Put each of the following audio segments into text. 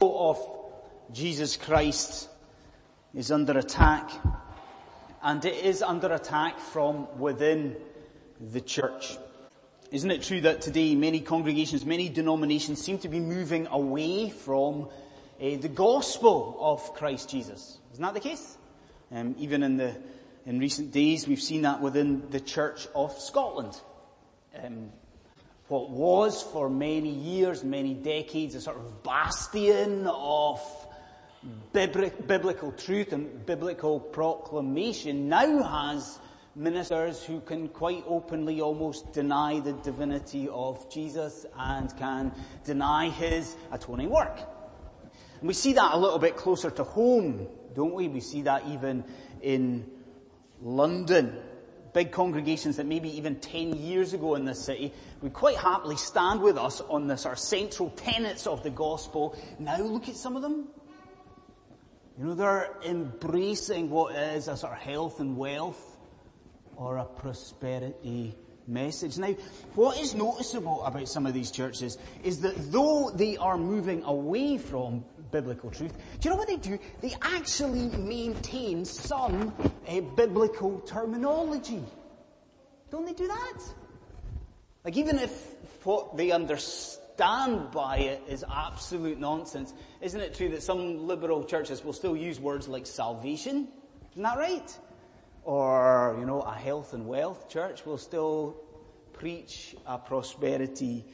of Jesus Christ is under attack and it is under attack from within the church. Isn't it true that today many congregations, many denominations seem to be moving away from uh, the gospel of Christ Jesus? Isn't that the case? Um, even in the in recent days, we've seen that within the Church of Scotland. Um, what was for many years, many decades, a sort of bastion of biblical truth and biblical proclamation now has ministers who can quite openly almost deny the divinity of Jesus and can deny his atoning work. And we see that a little bit closer to home, don't we? We see that even in London big congregations that maybe even 10 years ago in this city would quite happily stand with us on the sort of central tenets of the gospel. Now look at some of them. You know, they're embracing what is a sort of health and wealth or a prosperity message. Now, what is noticeable about some of these churches is that though they are moving away from biblical truth, do you know what they do? They actually maintain some uh, biblical terminology. Don't they do that? Like even if what they understand by it is absolute nonsense, isn't it true that some liberal churches will still use words like salvation? Isn't that right? Or, you know, a health and wealth church will still preach a prosperity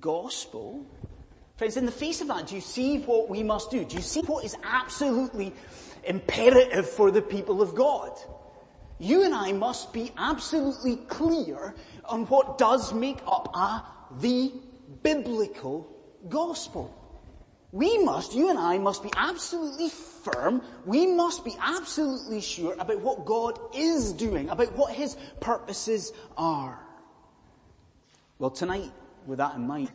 gospel. Friends, in the face of that, do you see what we must do? Do you see what is absolutely imperative for the people of God? You and I must be absolutely clear on what does make up a, the biblical gospel. We must, you and I must be absolutely firm. We must be absolutely sure about what God is doing, about what His purposes are. Well, tonight, with that in mind,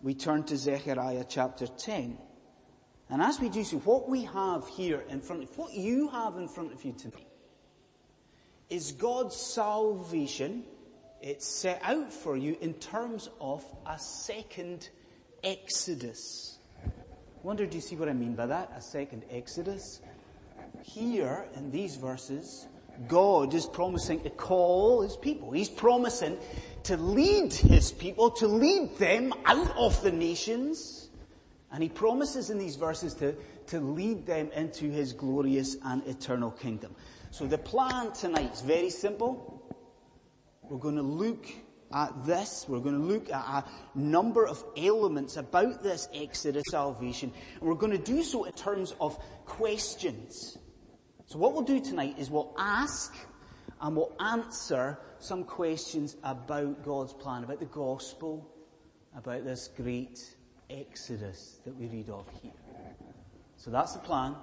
we turn to Zechariah chapter 10. And as we do so, what we have here in front of, what you have in front of you tonight, is God's salvation. It's set out for you in terms of a second exodus. Wonder, do you see what I mean by that? A second exodus? Here, in these verses, God is promising to call his people. He's promising to lead his people, to lead them out of the nations. And he promises in these verses to, to lead them into his glorious and eternal kingdom. So the plan tonight is very simple. We're going to look at this. We're going to look at a number of elements about this Exodus salvation. And we're going to do so in terms of questions. So what we'll do tonight is we'll ask and we'll answer some questions about God's plan, about the gospel, about this great Exodus that we read of here. So that's the plan.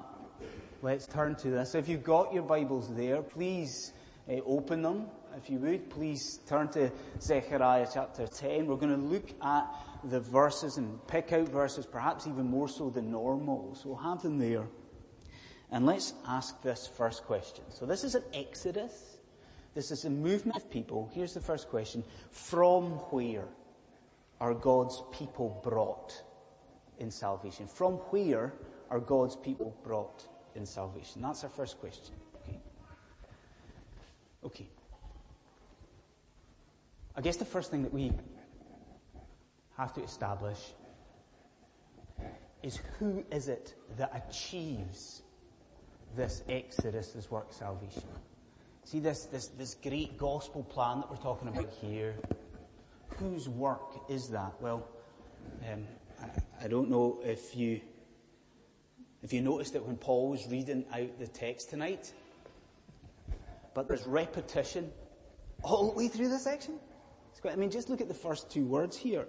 Let's turn to this. If you've got your Bibles there, please uh, open them. If you would, please turn to Zechariah chapter 10. We're going to look at the verses and pick out verses, perhaps even more so than normal. So we'll have them there. And let's ask this first question. So this is an exodus. This is a movement of people. Here's the first question. From where are God's people brought in salvation? From where are God's people brought in salvation? That's our first question. Okay. Okay. I guess the first thing that we have to establish is who is it that achieves this exodus, this work salvation? See this, this, this great gospel plan that we're talking about here. Whose work is that? Well, um, I, I don't know if you if you noticed it when Paul was reading out the text tonight, but there's repetition all the way through the section. Quite, I mean, just look at the first two words here.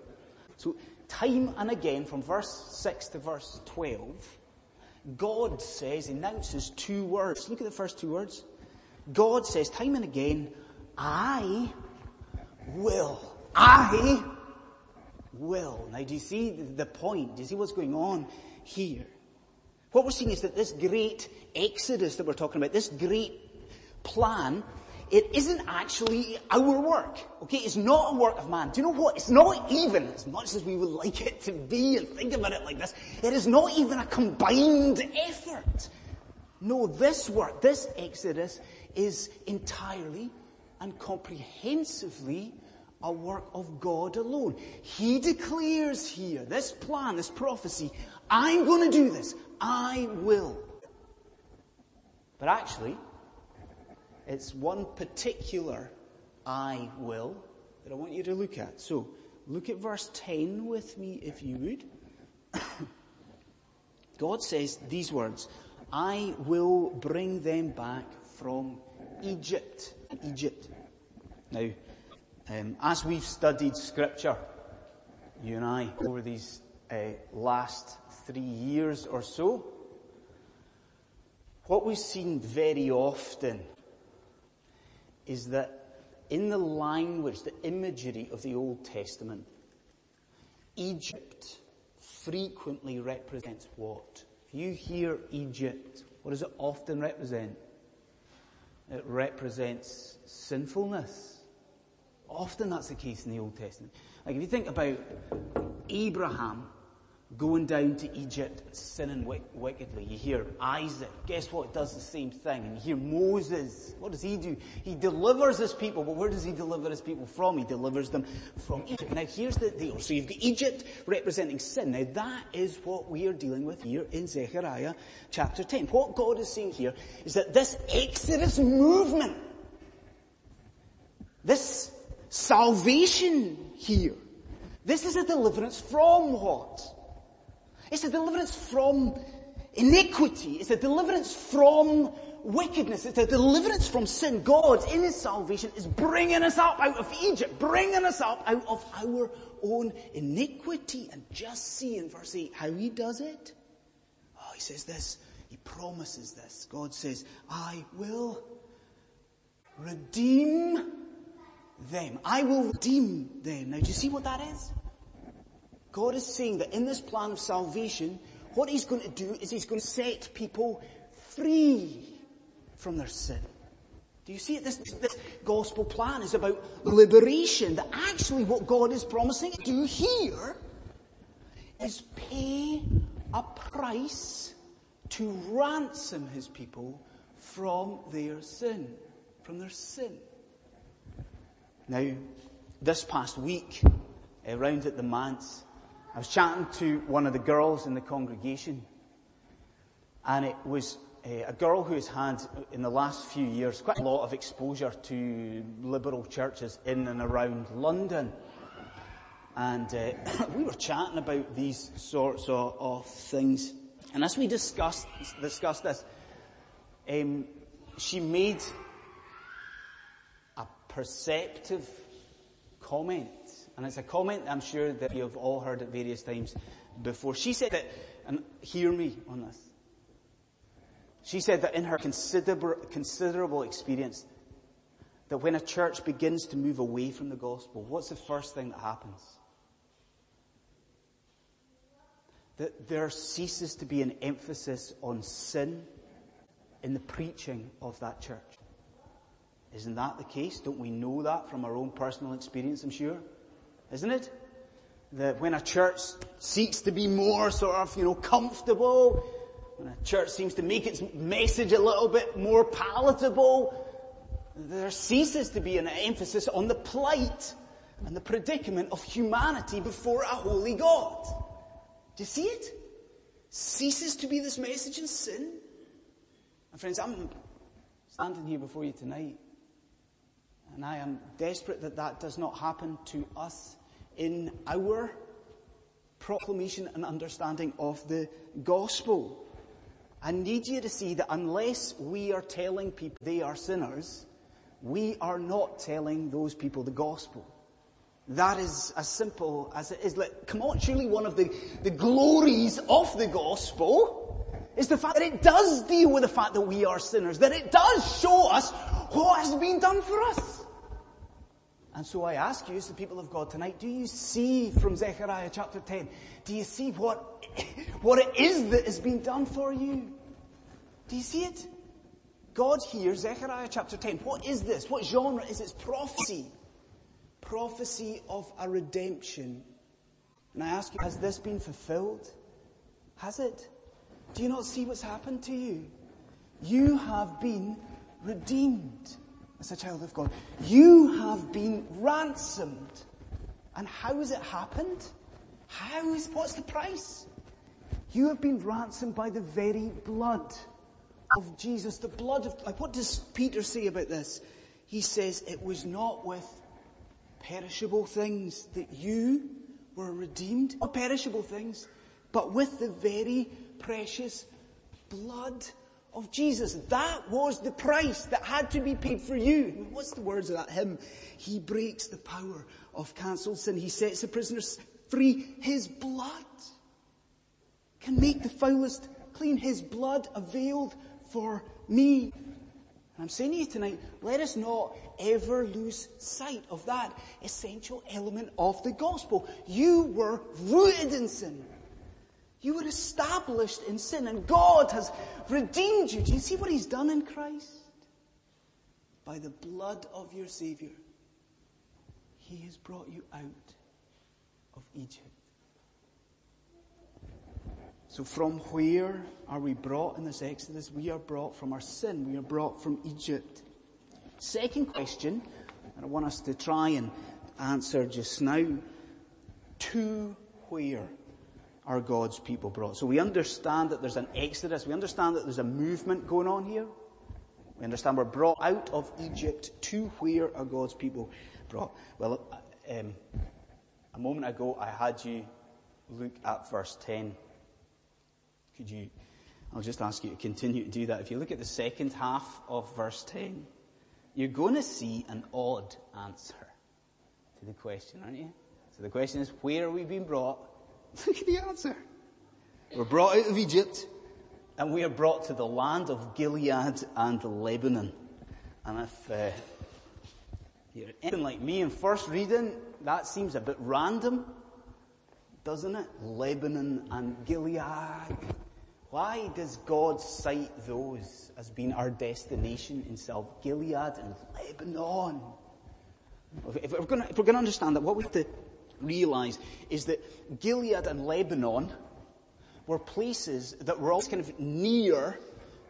So, time and again, from verse 6 to verse 12, God says, announces two words. Look at the first two words. God says time and again, I will. I will. Now, do you see the point? Do you see what's going on here? What we're seeing is that this great exodus that we're talking about, this great plan, it isn't actually our work. Okay, it's not a work of man. Do you know what? It's not even, as much as we would like it to be and think about it like this, it is not even a combined effort. No, this work, this Exodus is entirely and comprehensively a work of God alone. He declares here, this plan, this prophecy, I'm going to do this. I will. But actually, it's one particular I will that I want you to look at. So, look at verse 10 with me if you would. God says these words, I will bring them back from Egypt. Egypt. Now, um, as we've studied scripture, you and I, over these uh, last three years or so, what we've seen very often is that in the language, the imagery of the Old Testament, Egypt frequently represents what? If you hear Egypt, what does it often represent? It represents sinfulness. Often that's the case in the Old Testament. Like if you think about Abraham going down to Egypt sinning wickedly. You hear Isaac, guess what, It does the same thing. And you hear Moses, what does he do? He delivers his people, but where does he deliver his people from? He delivers them from Egypt. Now here's the deal. So you've got Egypt representing sin. Now that is what we are dealing with here in Zechariah chapter 10. What God is saying here is that this Exodus movement, this salvation here, this is a deliverance from what? It's a deliverance from iniquity. It's a deliverance from wickedness. It's a deliverance from sin. God, in His salvation, is bringing us up out of Egypt, bringing us up out of our own iniquity. And just see in verse 8 how He does it. Oh, He says this. He promises this. God says, I will redeem them. I will redeem them. Now, do you see what that is? God is saying that in this plan of salvation, what He's going to do is He's going to set people free from their sin. Do you see it? This, this gospel plan is about liberation. That actually what God is promising to do here is pay a price to ransom His people from their sin. From their sin. Now, this past week, uh, around at the manse, I was chatting to one of the girls in the congregation, and it was a, a girl who has had, in the last few years, quite a lot of exposure to liberal churches in and around London. And uh, we were chatting about these sorts of, of, things. And as we discussed, discussed this, um, she made a perceptive comment and it's a comment I'm sure that you've all heard at various times before. She said that, and hear me on this. She said that in her considerable, considerable experience, that when a church begins to move away from the gospel, what's the first thing that happens? That there ceases to be an emphasis on sin in the preaching of that church. Isn't that the case? Don't we know that from our own personal experience, I'm sure? Isn't it? That when a church seeks to be more sort of, you know, comfortable, when a church seems to make its message a little bit more palatable, there ceases to be an emphasis on the plight and the predicament of humanity before a holy God. Do you see it? Ceases to be this message in sin. And friends, I'm standing here before you tonight, and I am desperate that that does not happen to us in our proclamation and understanding of the gospel. I need you to see that unless we are telling people they are sinners, we are not telling those people the gospel. That is as simple as it is. Like, come on, surely one of the, the glories of the gospel is the fact that it does deal with the fact that we are sinners, that it does show us what has been done for us. And so I ask you as the people of God tonight, do you see from Zechariah chapter 10, do you see what, what it is that has been done for you? Do you see it? God here, Zechariah chapter 10, what is this? What genre is It's prophecy. Prophecy of a redemption. And I ask you, has this been fulfilled? Has it? Do you not see what's happened to you? You have been redeemed as a child of God. You have been ransomed. And how has it happened? How is, what's the price? You have been ransomed by the very blood of Jesus, the blood of, like what does Peter say about this? He says it was not with perishable things that you were redeemed, not perishable things, but with the very precious blood of Jesus. That was the price that had to be paid for you. What's the words of that hymn? He breaks the power of cancelled sin. He sets the prisoners free. His blood can make the foulest clean. His blood availed for me. And I'm saying to you tonight, let us not ever lose sight of that essential element of the gospel. You were rooted in sin. You were established in sin and God has redeemed you. Do you see what He's done in Christ? By the blood of your Savior, He has brought you out of Egypt. So from where are we brought in this Exodus? We are brought from our sin. We are brought from Egypt. Second question, and I want us to try and answer just now. To where are God's people brought? So we understand that there's an Exodus. We understand that there's a movement going on here. We understand we're brought out of Egypt to where are God's people brought? Well, um, a moment ago I had you look at verse 10. Could you, I'll just ask you to continue to do that. If you look at the second half of verse 10, you're going to see an odd answer to the question, aren't you? So the question is, where are we being brought? Look at the answer. We're brought out of Egypt and we are brought to the land of Gilead and Lebanon. And if uh, you're anything like me in first reading, that seems a bit random, doesn't it? Lebanon and Gilead. Why does God cite those as being our destination in South Gilead and Lebanon? If we're going to, understand that, what we have to realize is that Gilead and Lebanon were places that were always kind of near,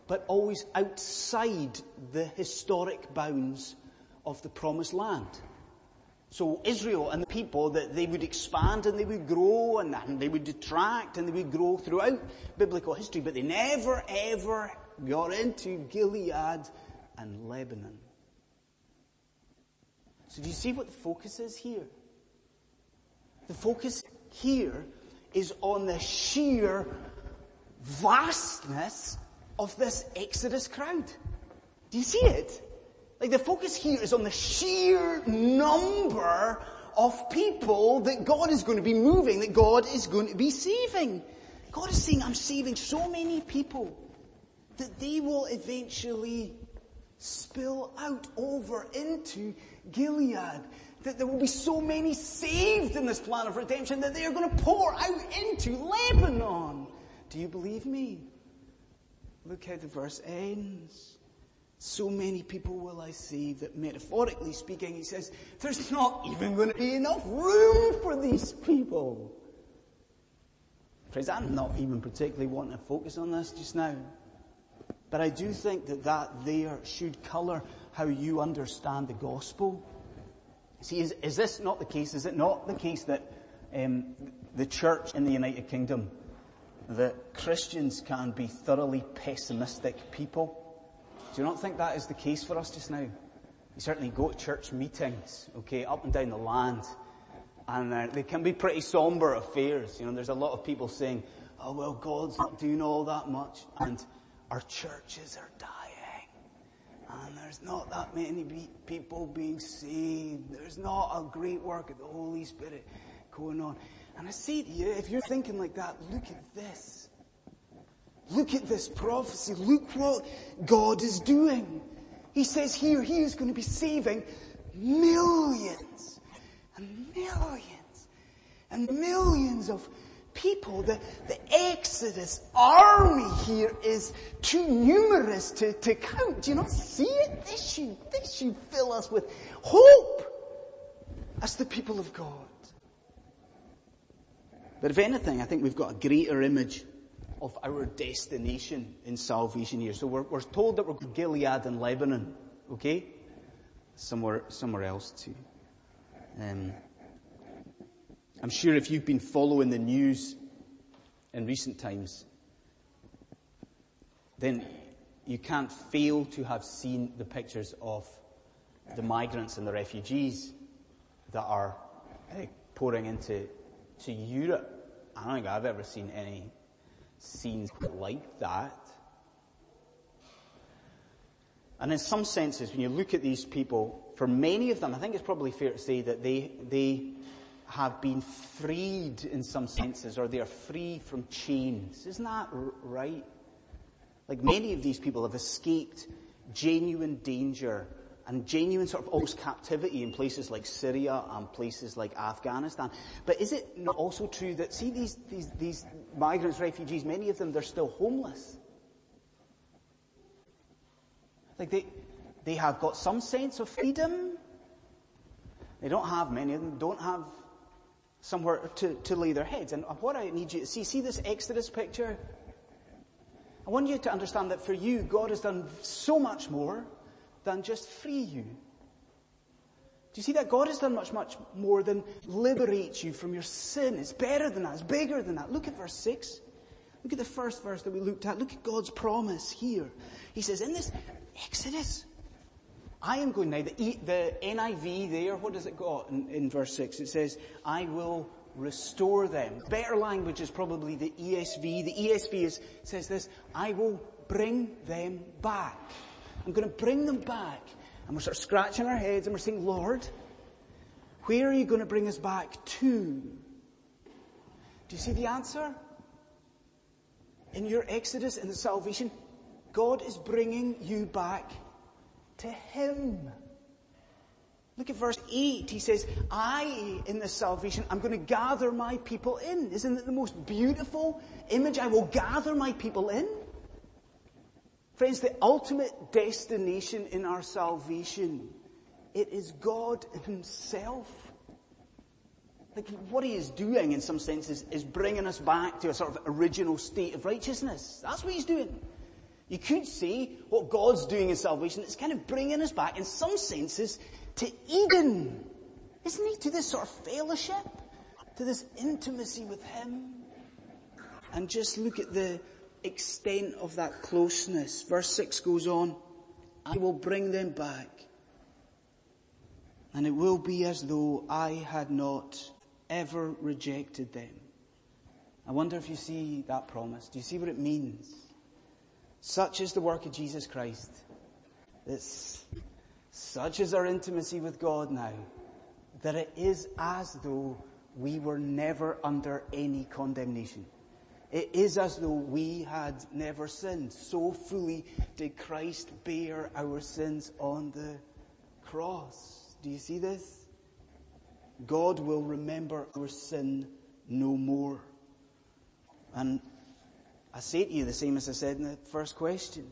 but always outside the historic bounds of the promised land. So Israel and the people that they would expand and they would grow and, and they would detract and they would grow throughout biblical history, but they never ever got into Gilead and Lebanon. So do you see what the focus is here? The focus here is on the sheer vastness of this Exodus crowd. Do you see it? Like the focus here is on the sheer number of people that God is going to be moving, that God is going to be saving. God is saying, I'm saving so many people that they will eventually spill out over into Gilead. That there will be so many saved in this plan of redemption that they are going to pour out into Lebanon. Do you believe me? Look how the verse ends. So many people will I save that metaphorically speaking, he says, there's not even going to be enough room for these people. Friends, I'm not even particularly wanting to focus on this just now. But I do think that that there should colour how you understand the gospel. See, is, is this not the case? Is it not the case that um, the church in the United Kingdom, that Christians can be thoroughly pessimistic people? Do you not think that is the case for us just now? You certainly go to church meetings, okay, up and down the land, and uh, they can be pretty somber affairs. You know, there's a lot of people saying, oh well, God's not doing all that much, and our churches are dying, and there's not that many be- people being saved. There's not a great work of the Holy Spirit going on. And I say to you, if you're thinking like that, look at this. Look at this prophecy. Look what God is doing. He says here, He is going to be saving millions and millions and millions of people, the, the Exodus army here is too numerous to, to count. Do you not see it? This should, this should fill us with hope as the people of God. But if anything, I think we've got a greater image of our destination in salvation here. So we're, we're told that we're Gilead and Lebanon, okay? Somewhere, somewhere else too. Um, I'm sure if you've been following the news in recent times, then you can't fail to have seen the pictures of the migrants and the refugees that are uh, pouring into to Europe. I don't think I've ever seen any scenes like that. And in some senses, when you look at these people, for many of them, I think it's probably fair to say that they, they have been freed in some senses, or they are free from chains. Isn't that right? Like many of these people have escaped genuine danger and genuine sort of almost captivity in places like Syria and places like Afghanistan. But is it not also true that, see these, these, these migrants, refugees, many of them, they're still homeless? Like they, they have got some sense of freedom. They don't have, many of them don't have somewhere to, to lay their heads. And what I need you to see, see this Exodus picture? I want you to understand that for you, God has done so much more than just free you. Do you see that? God has done much, much more than liberate you from your sin. It's better than that. It's bigger than that. Look at verse 6. Look at the first verse that we looked at. Look at God's promise here. He says, in this Exodus, I am going now, the, the NIV there, what does it got in, in verse 6? It says, I will restore them. Better language is probably the ESV. The ESV is, says this, I will bring them back. I'm going to bring them back. And we're sort of scratching our heads and we're saying, Lord, where are you going to bring us back to? Do you see the answer? In your exodus, in the salvation, God is bringing you back to Him. Look at verse 8. He says, I, in this salvation, I'm going to gather my people in. Isn't it the most beautiful image? I will gather my people in. Friends, the ultimate destination in our salvation, it is God Himself. Like what He is doing in some senses is bringing us back to a sort of original state of righteousness. That's what He's doing. You could say what God's doing in salvation is kind of bringing us back in some senses to Eden. Isn't He? To this sort of fellowship, to this intimacy with Him. And just look at the, extent of that closeness. Verse 6 goes on, I will bring them back and it will be as though I had not ever rejected them. I wonder if you see that promise. Do you see what it means? Such is the work of Jesus Christ. It's, such is our intimacy with God now that it is as though we were never under any condemnation. It is as though we had never sinned. So fully did Christ bear our sins on the cross. Do you see this? God will remember our sin no more. And I say to you the same as I said in the first question.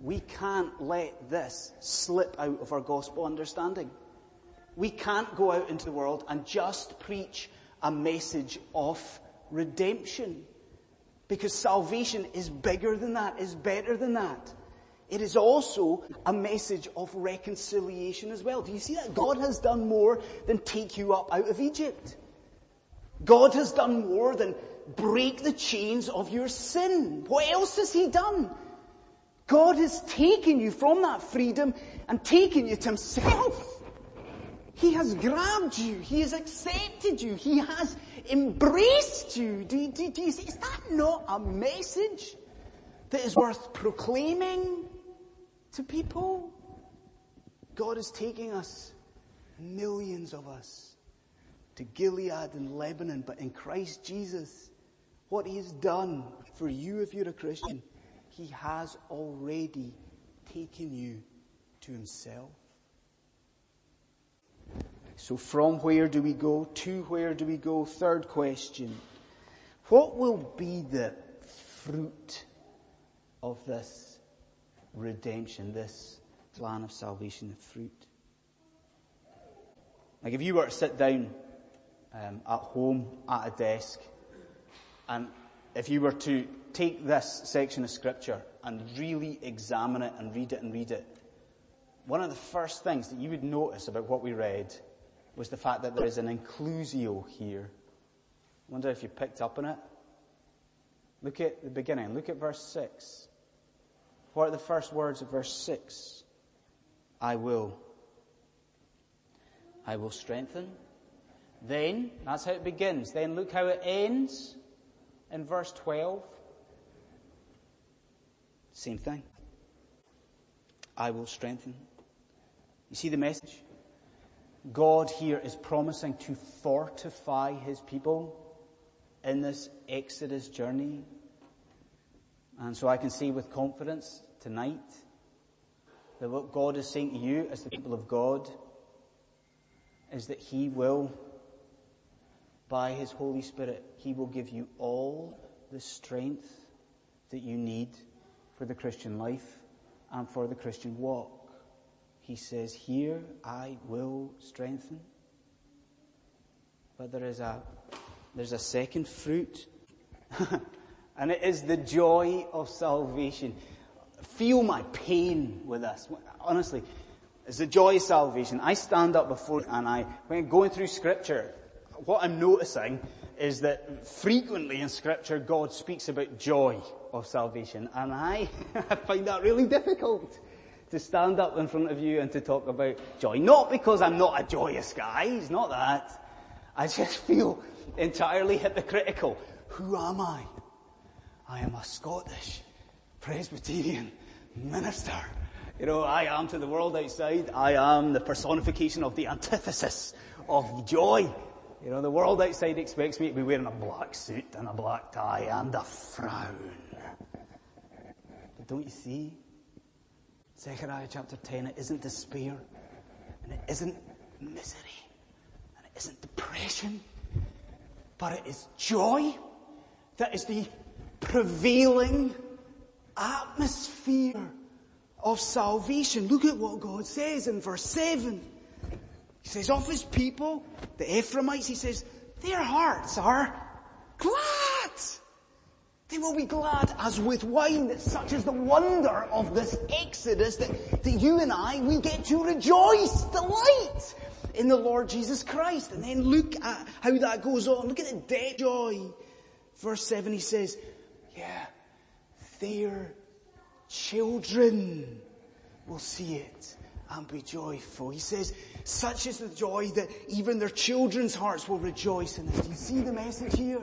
We can't let this slip out of our gospel understanding. We can't go out into the world and just preach a message of redemption. Because salvation is bigger than that, is better than that. It is also a message of reconciliation as well. Do you see that? God has done more than take you up out of Egypt. God has done more than break the chains of your sin. What else has He done? God has taken you from that freedom and taken you to Himself. He has grabbed you. He has accepted you. He has embraced you. Do, do, do you see? Is that not a message that is worth proclaiming to people? God is taking us, millions of us, to Gilead and Lebanon, but in Christ Jesus, what He has done for you if you're a Christian, He has already taken you to Himself. So from where do we go? To where do we go? Third question. What will be the fruit of this redemption, this plan of salvation, the fruit? Like if you were to sit down um, at home at a desk, and if you were to take this section of scripture and really examine it and read it and read it, one of the first things that you would notice about what we read was the fact that there is an inclusio here. I wonder if you picked up on it. Look at the beginning. Look at verse 6. What are the first words of verse 6? I will. I will strengthen. Then, that's how it begins. Then look how it ends in verse 12. Same thing. I will strengthen. You see the message? God here is promising to fortify his people in this Exodus journey. And so I can say with confidence tonight that what God is saying to you as the people of God is that he will, by his Holy Spirit, he will give you all the strength that you need for the Christian life and for the Christian walk. He says, here I will strengthen. But there is a, there's a second fruit. and it is the joy of salvation. Feel my pain with us. Honestly, it's the joy of salvation. I stand up before and I, when going through scripture, what I'm noticing is that frequently in scripture God speaks about joy of salvation and I, I find that really difficult to stand up in front of you and to talk about joy. Not because I'm not a joyous guy, it's not that. I just feel entirely hypocritical. Who am I? I am a Scottish Presbyterian minister. You know, I am to the world outside, I am the personification of the antithesis of joy. You know, the world outside expects me to be wearing a black suit and a black tie and a frown. But don't you see? Zechariah chapter 10, it isn't despair, and it isn't misery, and it isn't depression, but it is joy that is the prevailing atmosphere of salvation. Look at what God says in verse 7. He says, of his people, the Ephraimites, he says, their hearts are glad. They will be glad as with wine that such is the wonder of this exodus that, that you and I, we get to rejoice, delight in the Lord Jesus Christ. And then look at how that goes on. Look at the dead joy. Verse 7 he says, yeah, their children will see it and be joyful. He says, such is the joy that even their children's hearts will rejoice in this. Do you see the message here?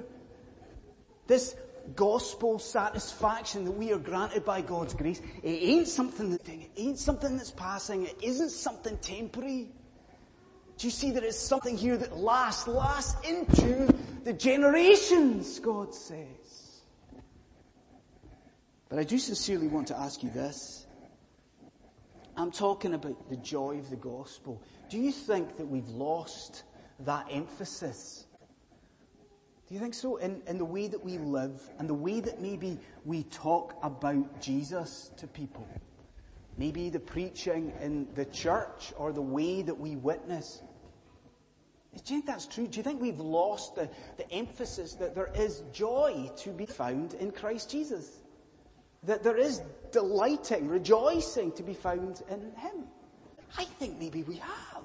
This gospel satisfaction that we are granted by God's grace, it ain't something that it ain't something that's passing, it isn't something temporary. Do you see that it's something here that lasts, lasts into the generations, God says. But I do sincerely want to ask you this. I'm talking about the joy of the gospel. Do you think that we've lost that emphasis? Do you think so? In, in the way that we live and the way that maybe we talk about Jesus to people? Maybe the preaching in the church or the way that we witness. Do you think that's true? Do you think we've lost the, the emphasis that there is joy to be found in Christ Jesus? That there is delighting, rejoicing to be found in Him? I think maybe we have.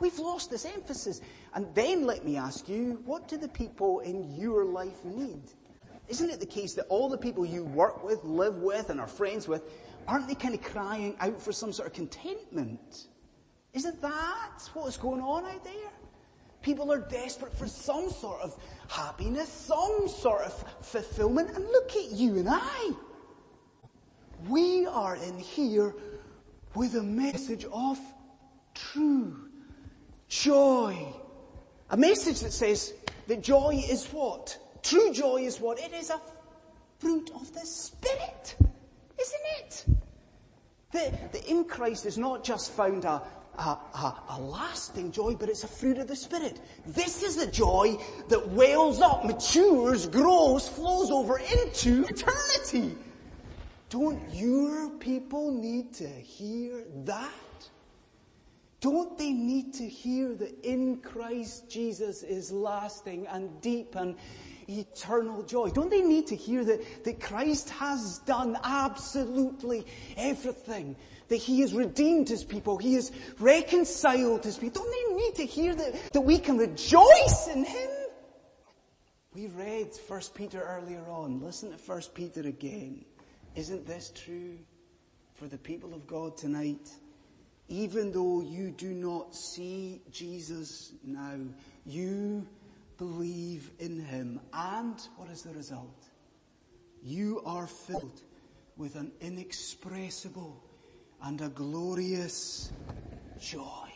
We've lost this emphasis. And then let me ask you, what do the people in your life need? Isn't it the case that all the people you work with, live with, and are friends with, aren't they kind of crying out for some sort of contentment? Isn't that what's going on out there? People are desperate for some sort of happiness, some sort of fulfillment, and look at you and I. We are in here with a message of true joy. A message that says that joy is what? True joy is what? It is a fruit of the Spirit, isn't it? That, in Christ is not just found a a, a, a, lasting joy, but it's a fruit of the Spirit. This is the joy that wells up, matures, grows, flows over into eternity. Don't your people need to hear that? Don't they need to hear that in Christ Jesus is lasting and deep and eternal joy? Don't they need to hear that, that Christ has done absolutely everything? That He has redeemed His people. He has reconciled His people. Don't they need to hear that, that we can rejoice in Him? We read 1 Peter earlier on. Listen to 1 Peter again. Isn't this true for the people of God tonight? Even though you do not see Jesus now, you believe in him. And what is the result? You are filled with an inexpressible and a glorious joy.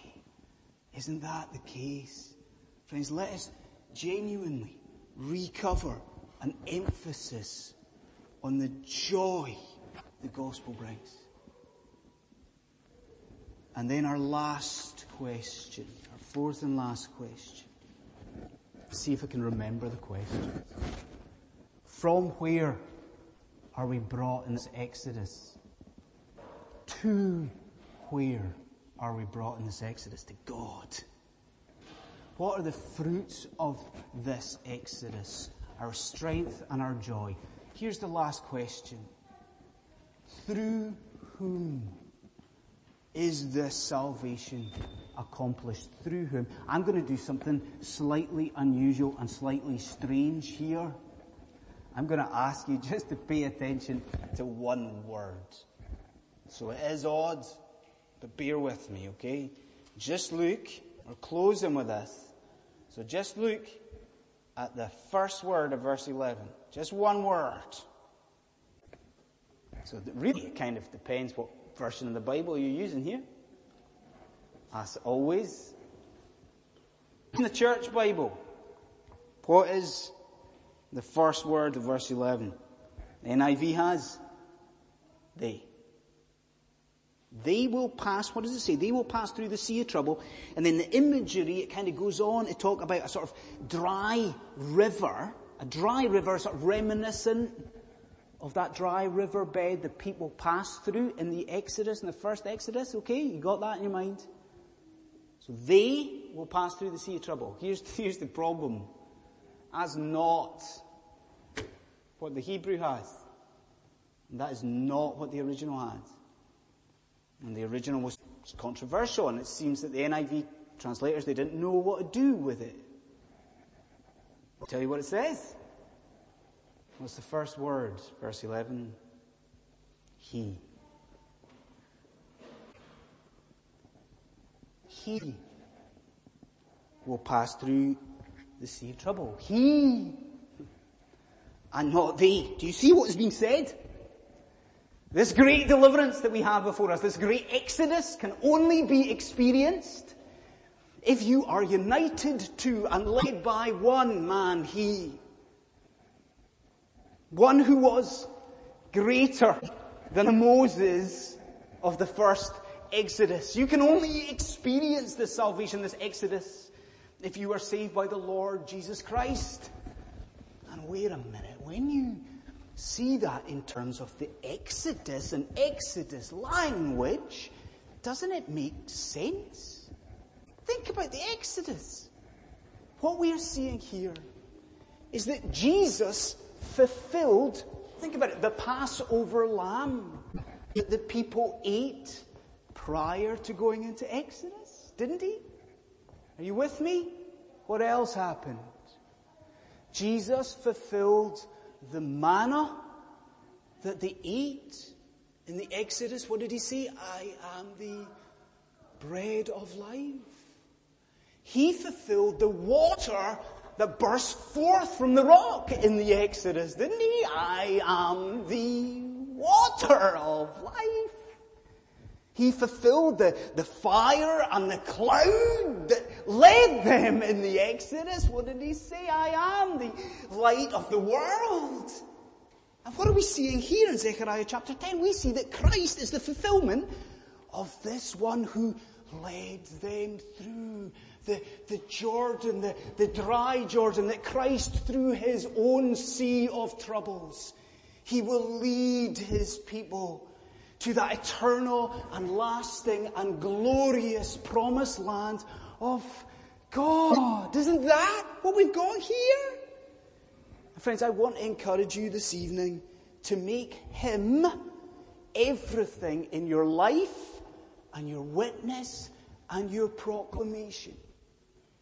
Isn't that the case? Friends, let us genuinely recover an emphasis on the joy the gospel brings. And then our last question, our fourth and last question. See if I can remember the question. From where are we brought in this Exodus? To where are we brought in this Exodus? To God. What are the fruits of this Exodus? Our strength and our joy. Here's the last question. Through whom is this salvation accomplished through whom. I'm going to do something slightly unusual and slightly strange here. I'm going to ask you just to pay attention to one word. So it is odd, but bear with me, okay? Just look, we're closing with this. So just look at the first word of verse 11. Just one word. So really it kind of depends what version of the Bible you're using here as always. In the church Bible, what is the first word of verse 11? The NIV has they. They will pass, what does it say? They will pass through the sea of trouble. And then the imagery, it kind of goes on to talk about a sort of dry river, a dry river, sort of reminiscent of that dry river bed that people passed through in the Exodus, in the first Exodus. Okay, you got that in your mind? So they will pass through the sea of trouble. Here's, here's the problem. As not what the Hebrew has. And that is not what the original had. And the original was controversial and it seems that the NIV translators, they didn't know what to do with it. I'll tell you what it says. What's the first word? Verse 11. He. He will pass through the sea of trouble. He and not they. Do you see what is being said? This great deliverance that we have before us, this great exodus can only be experienced if you are united to and led by one man, He. One who was greater than Moses of the first exodus. You can only experience this salvation, this exodus, if you are saved by the Lord Jesus Christ. And wait a minute, when you see that in terms of the exodus and exodus language, doesn't it make sense? Think about the exodus. What we are seeing here is that Jesus fulfilled, think about it, the Passover lamb that the people ate prior to going into Exodus, didn't he? Are you with me? What else happened? Jesus fulfilled the manna that they ate in the Exodus. What did he say? I am the bread of life. He fulfilled the water that burst forth from the rock in the Exodus, didn't he? I am the water of life. He fulfilled the, the fire and the cloud that led them in the Exodus. What did he say? I am the light of the world. And what are we seeing here in Zechariah chapter 10? We see that Christ is the fulfillment of this one who led them through the, the Jordan, the, the dry Jordan, that Christ through his own sea of troubles, he will lead his people to that eternal and lasting and glorious promised land of God. Isn't that what we've got here? Friends, I want to encourage you this evening to make Him everything in your life and your witness and your proclamation.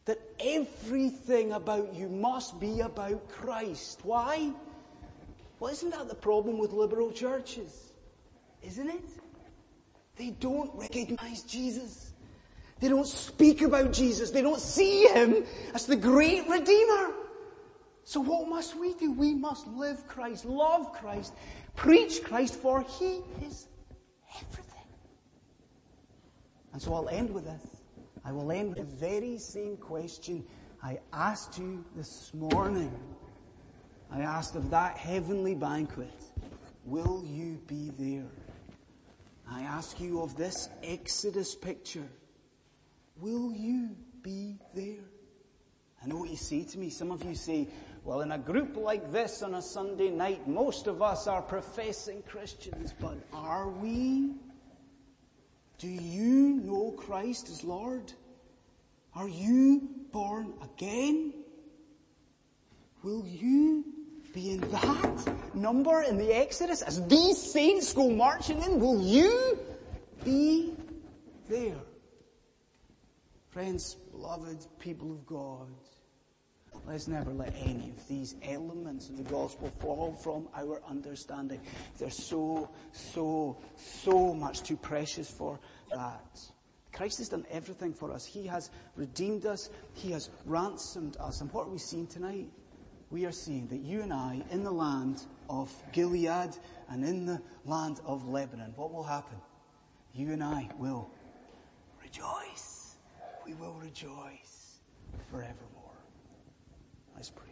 That everything about you must be about Christ. Why? Well, isn't that the problem with liberal churches? Isn't it? They don't recognize Jesus. They don't speak about Jesus. They don't see Him as the great Redeemer. So what must we do? We must live Christ, love Christ, preach Christ, for He is everything. And so I'll end with this. I will end with the very same question I asked you this morning. I asked of that heavenly banquet, will you be there? I ask you of this Exodus picture, will you be there? I know what you say to me. Some of you say, well, in a group like this on a Sunday night, most of us are professing Christians, but are we? Do you know Christ as Lord? Are you born again? Will you be in that number in the Exodus as these saints go marching in? Will you be there? Friends, beloved people of God, Let's never let any of these elements of the gospel fall from our understanding. They're so, so, so much too precious for that. Christ has done everything for us. He has redeemed us. He has ransomed us. And what are we seeing tonight? We are seeing that you and I, in the land of Gilead and in the land of Lebanon, what will happen? You and I will rejoice. We will rejoice forevermore. Let's pray.